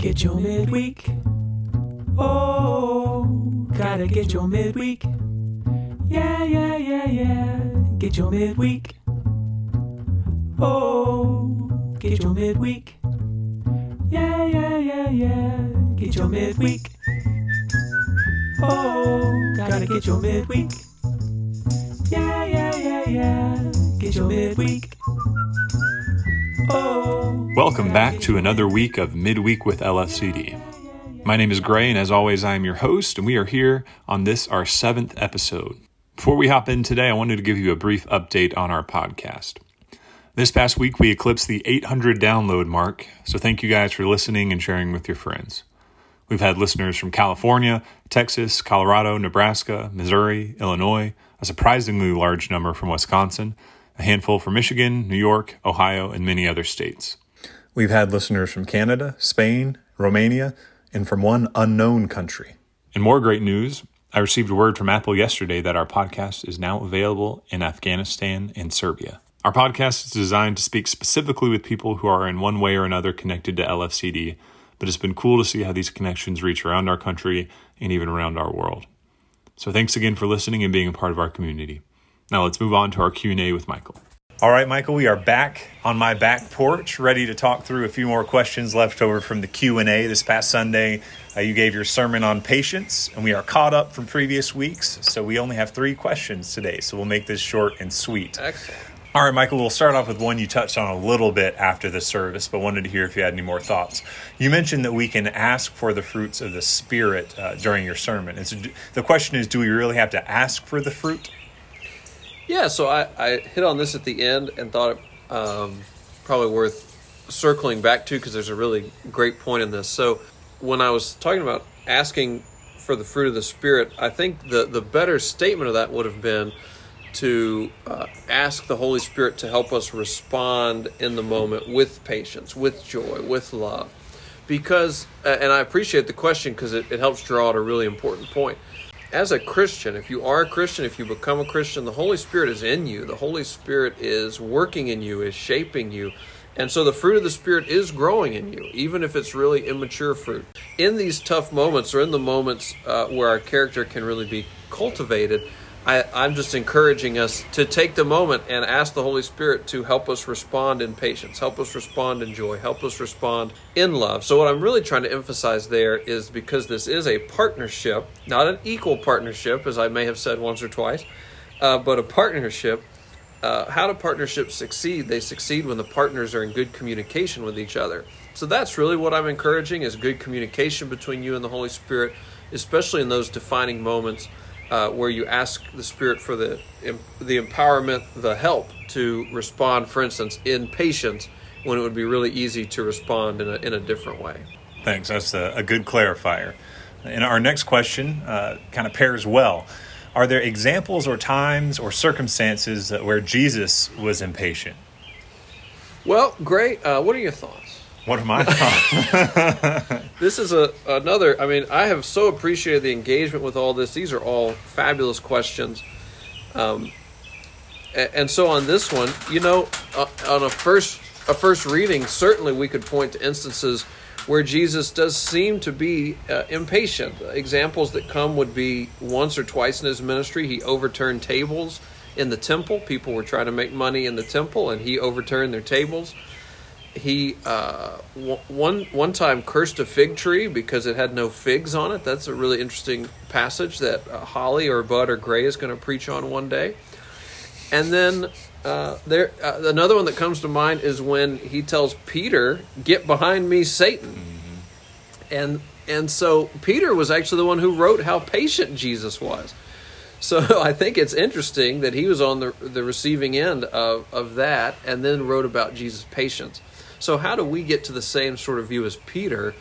Get your midweek. Oh, gotta get your midweek. Yeah, yeah, yeah, yeah. Get your midweek. Oh, get your midweek. Yeah, yeah, yeah, yeah. Get your midweek. Oh, gotta get your midweek. Yeah, yeah, yeah, yeah. Get your midweek. Oh. Welcome back to another week of Midweek with LFCD. My name is Gray, and as always, I am your host, and we are here on this, our seventh episode. Before we hop in today, I wanted to give you a brief update on our podcast. This past week, we eclipsed the 800 download mark, so thank you guys for listening and sharing with your friends. We've had listeners from California, Texas, Colorado, Nebraska, Missouri, Illinois, a surprisingly large number from Wisconsin, a handful from Michigan, New York, Ohio, and many other states. We've had listeners from Canada, Spain, Romania, and from one unknown country. And more great news I received word from Apple yesterday that our podcast is now available in Afghanistan and Serbia. Our podcast is designed to speak specifically with people who are in one way or another connected to LFCD, but it's been cool to see how these connections reach around our country and even around our world. So thanks again for listening and being a part of our community. Now let's move on to our Q&A with Michael. All right, Michael, we are back on my back porch, ready to talk through a few more questions left over from the Q&A this past Sunday. Uh, you gave your sermon on patience, and we are caught up from previous weeks, so we only have three questions today, so we'll make this short and sweet. Excellent. All right, Michael, we'll start off with one you touched on a little bit after the service, but wanted to hear if you had any more thoughts. You mentioned that we can ask for the fruits of the Spirit uh, during your sermon. And so the question is do we really have to ask for the fruit? Yeah, so I, I hit on this at the end and thought it um, probably worth circling back to because there's a really great point in this. So when I was talking about asking for the fruit of the Spirit, I think the, the better statement of that would have been to uh, ask the Holy Spirit to help us respond in the moment with patience, with joy, with love. Because, and I appreciate the question because it, it helps draw out a really important point as a Christian, if you are a Christian, if you become a Christian, the Holy Spirit is in you. The Holy Spirit is working in you, is shaping you. And so the fruit of the Spirit is growing in you, even if it's really immature fruit. In these tough moments, or in the moments uh, where our character can really be cultivated, I, I'm just encouraging us to take the moment and ask the Holy Spirit to help us respond in patience, help us respond in joy, help us respond in love. So, what I'm really trying to emphasize there is because this is a partnership, not an equal partnership, as I may have said once or twice, uh, but a partnership. Uh, how do partnerships succeed? They succeed when the partners are in good communication with each other. So that's really what I'm encouraging is good communication between you and the Holy Spirit, especially in those defining moments uh, where you ask the Spirit for the the empowerment, the help to respond. For instance, in patience, when it would be really easy to respond in a in a different way. Thanks. That's a, a good clarifier. And our next question uh, kind of pairs well. Are there examples or times or circumstances where Jesus was impatient? Well, great. Uh, what are your thoughts? What am I? this is a another. I mean, I have so appreciated the engagement with all this. These are all fabulous questions. Um, and so on this one, you know, uh, on a first a first reading, certainly we could point to instances where Jesus does seem to be uh, impatient. Examples that come would be once or twice in his ministry, he overturned tables in the temple. People were trying to make money in the temple, and he overturned their tables he uh, one one time cursed a fig tree because it had no figs on it. That's a really interesting passage that uh, Holly or Bud or Gray is going to preach on one day. And then uh, there uh, another one that comes to mind is when he tells Peter, "Get behind me, Satan," mm-hmm. and and so Peter was actually the one who wrote how patient Jesus was. So I think it's interesting that he was on the the receiving end of, of that, and then wrote about Jesus' patience. So, how do we get to the same sort of view as Peter?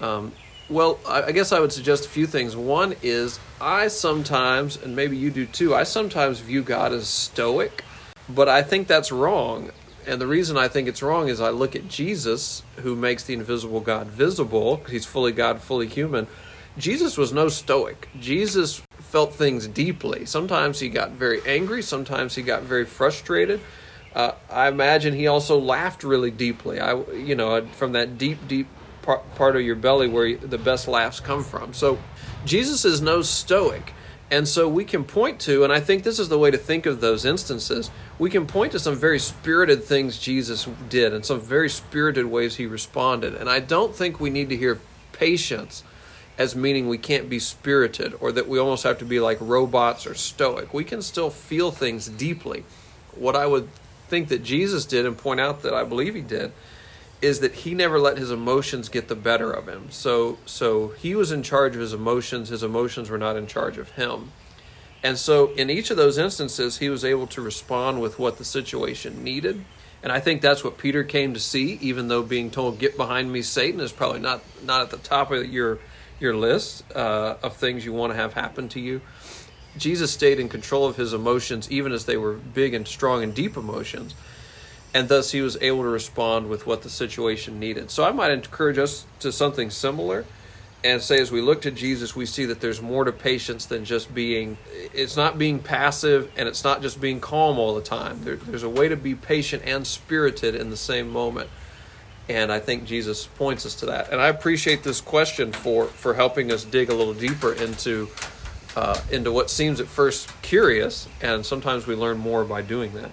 Um, well, I guess I would suggest a few things. One is I sometimes, and maybe you do too, I sometimes view God as stoic, but I think that's wrong. And the reason I think it's wrong is I look at Jesus, who makes the invisible God visible, he's fully God, fully human. Jesus was no stoic. Jesus felt things deeply. Sometimes he got very angry, sometimes he got very frustrated. Uh, I imagine he also laughed really deeply. I, you know, from that deep, deep part, part of your belly where the best laughs come from. So Jesus is no stoic. And so we can point to, and I think this is the way to think of those instances. We can point to some very spirited things Jesus did and some very spirited ways he responded. And I don't think we need to hear patience as meaning we can't be spirited or that we almost have to be like robots or stoic. We can still feel things deeply. What I would think that Jesus did and point out that I believe he did is that he never let his emotions get the better of him. So so he was in charge of his emotions, his emotions were not in charge of him. And so in each of those instances he was able to respond with what the situation needed. And I think that's what Peter came to see even though being told get behind me Satan is probably not not at the top of your your list uh, of things you want to have happen to you. Jesus stayed in control of his emotions even as they were big and strong and deep emotions and thus he was able to respond with what the situation needed. So I might encourage us to something similar and say as we look to Jesus, we see that there's more to patience than just being, it's not being passive and it's not just being calm all the time. There, there's a way to be patient and spirited in the same moment. And I think Jesus points us to that. And I appreciate this question for, for helping us dig a little deeper into uh, into what seems at first curious, and sometimes we learn more by doing that.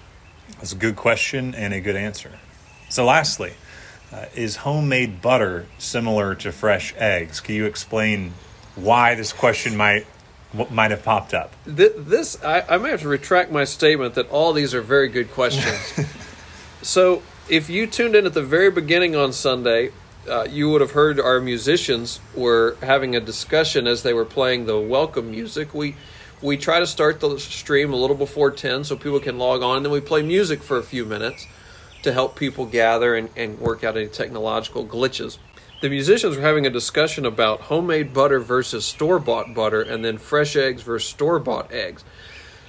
That's a good question and a good answer. So, lastly, uh, is homemade butter similar to fresh eggs? Can you explain why this question might might have popped up? This I, I may have to retract my statement that all these are very good questions. so, if you tuned in at the very beginning on Sunday, uh, you would have heard our musicians were having a discussion as they were playing the welcome music. We we try to start the stream a little before 10 so people can log on and then we play music for a few minutes to help people gather and, and work out any technological glitches the musicians were having a discussion about homemade butter versus store-bought butter and then fresh eggs versus store-bought eggs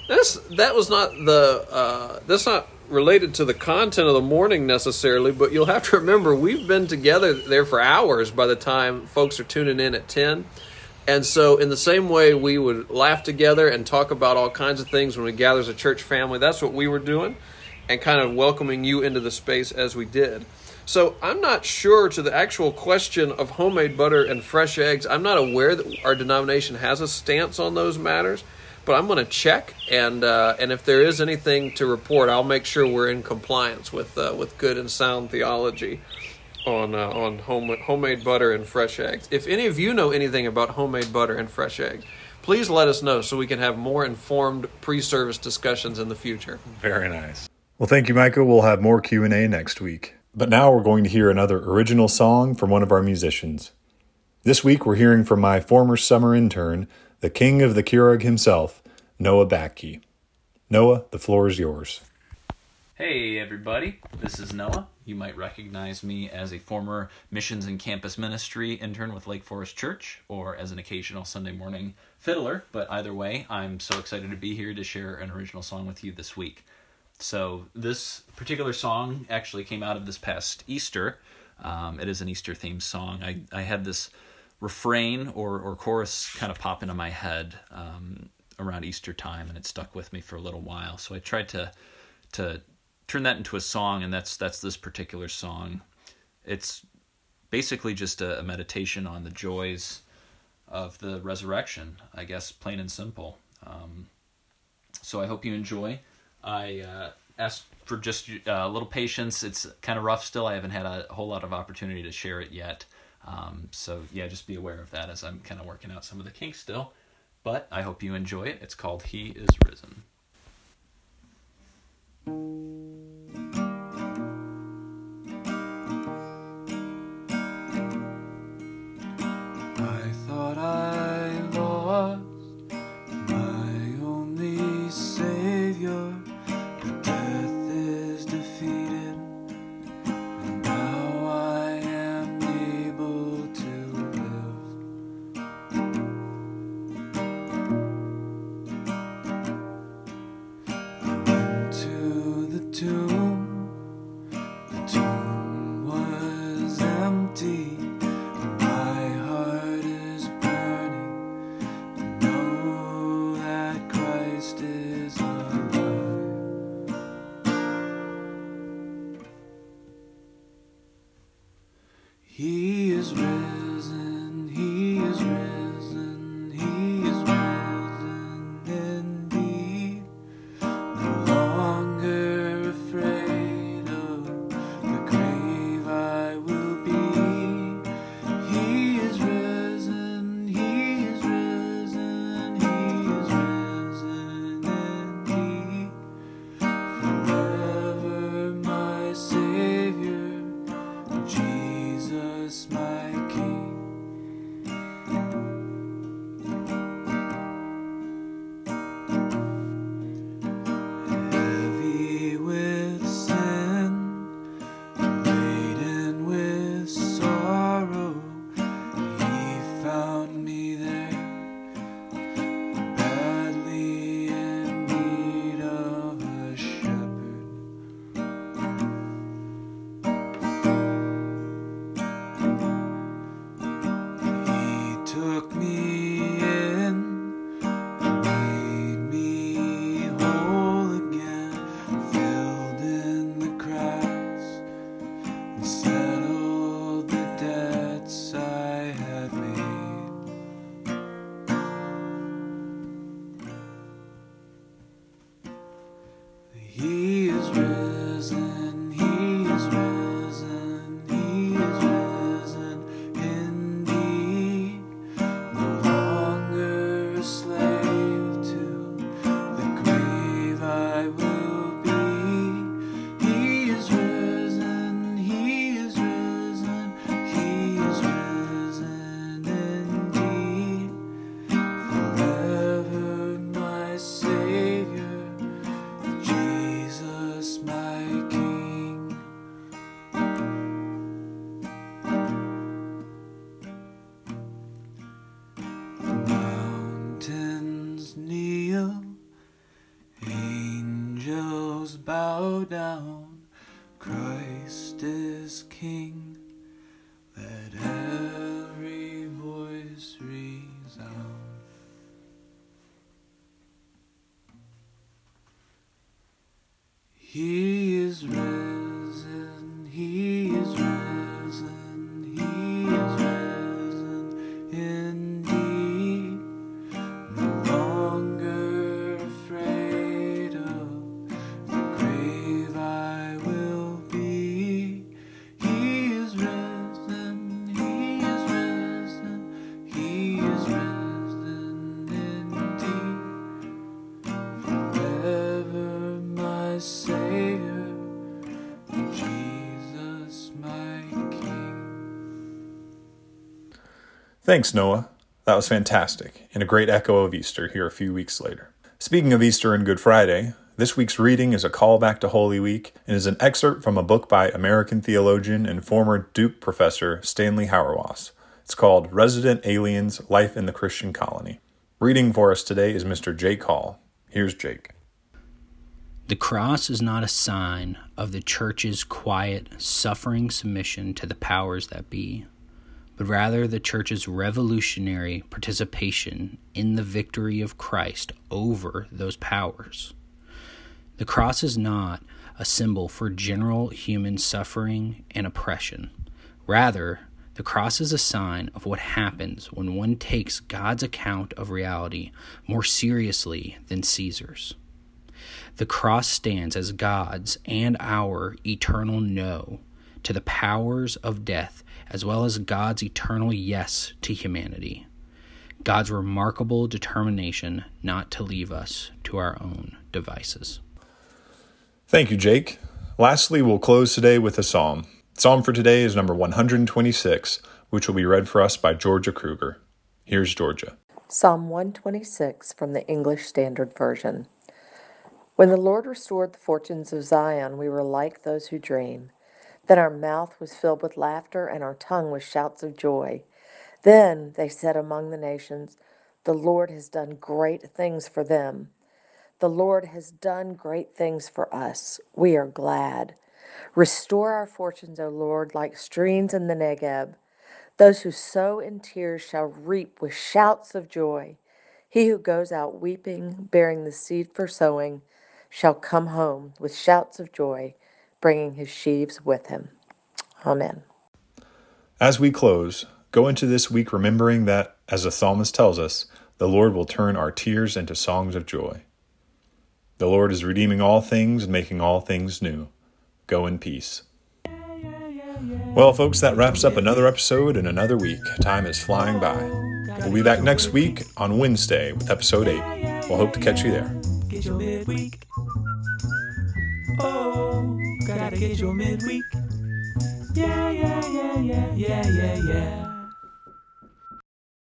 that's that was not the uh, that's not related to the content of the morning necessarily but you'll have to remember we've been together there for hours by the time folks are tuning in at 10 and so, in the same way, we would laugh together and talk about all kinds of things when we gather as a church family. That's what we were doing, and kind of welcoming you into the space as we did. So, I'm not sure to the actual question of homemade butter and fresh eggs. I'm not aware that our denomination has a stance on those matters, but I'm going to check, and uh, and if there is anything to report, I'll make sure we're in compliance with uh, with good and sound theology on uh, on home, homemade butter and fresh eggs. If any of you know anything about homemade butter and fresh eggs, please let us know so we can have more informed pre-service discussions in the future. Very nice. Well, thank you, Michael. We'll have more Q and A next week. But now we're going to hear another original song from one of our musicians. This week we're hearing from my former summer intern, the king of the Keurig himself, Noah Batke. Noah, the floor is yours. Hey, everybody. This is Noah. You might recognize me as a former missions and campus ministry intern with Lake Forest Church or as an occasional Sunday morning fiddler, but either way, I'm so excited to be here to share an original song with you this week. So, this particular song actually came out of this past Easter. Um, it is an Easter themed song. I, I had this refrain or, or chorus kind of pop into my head um, around Easter time, and it stuck with me for a little while. So, I tried to to turn that into a song, and that's that's this particular song. It's basically just a, a meditation on the joys of the resurrection, I guess, plain and simple. Um, so I hope you enjoy. I uh, ask for just uh, a little patience. It's kind of rough still. I haven't had a whole lot of opportunity to share it yet. Um, so yeah, just be aware of that as I'm kind of working out some of the kinks still. But I hope you enjoy it. It's called He is Risen. to down. Christ is King. Thanks, Noah. That was fantastic, and a great echo of Easter here a few weeks later. Speaking of Easter and Good Friday, this week's reading is a callback to Holy Week and is an excerpt from a book by American theologian and former Duke professor Stanley Hauerwas. It's called Resident Aliens Life in the Christian Colony. Reading for us today is Mr. Jake Hall. Here's Jake. The cross is not a sign of the church's quiet, suffering submission to the powers that be, but rather the church's revolutionary participation in the victory of Christ over those powers. The cross is not a symbol for general human suffering and oppression. Rather, the cross is a sign of what happens when one takes God's account of reality more seriously than Caesar's. The cross stands as God's and our eternal no to the powers of death, as well as God's eternal yes to humanity. God's remarkable determination not to leave us to our own devices. Thank you, Jake. Lastly, we'll close today with a psalm. Psalm for today is number 126, which will be read for us by Georgia Kruger. Here's Georgia. Psalm 126 from the English Standard Version. When the Lord restored the fortunes of Zion, we were like those who dream. Then our mouth was filled with laughter and our tongue with shouts of joy. Then they said among the nations, The Lord has done great things for them. The Lord has done great things for us. We are glad. Restore our fortunes, O Lord, like streams in the Negeb. Those who sow in tears shall reap with shouts of joy. He who goes out weeping, bearing the seed for sowing, shall come home with shouts of joy, bringing his sheaves with him. Amen. As we close, go into this week remembering that, as the psalmist tells us, the Lord will turn our tears into songs of joy. The Lord is redeeming all things and making all things new. Go in peace. Well, folks, that wraps up another episode in another week. Time is flying by. We'll be back next week on Wednesday with episode 8. We'll hope to catch you there. Gotta get your midweek. Yeah, yeah, yeah, yeah, yeah, yeah, yeah.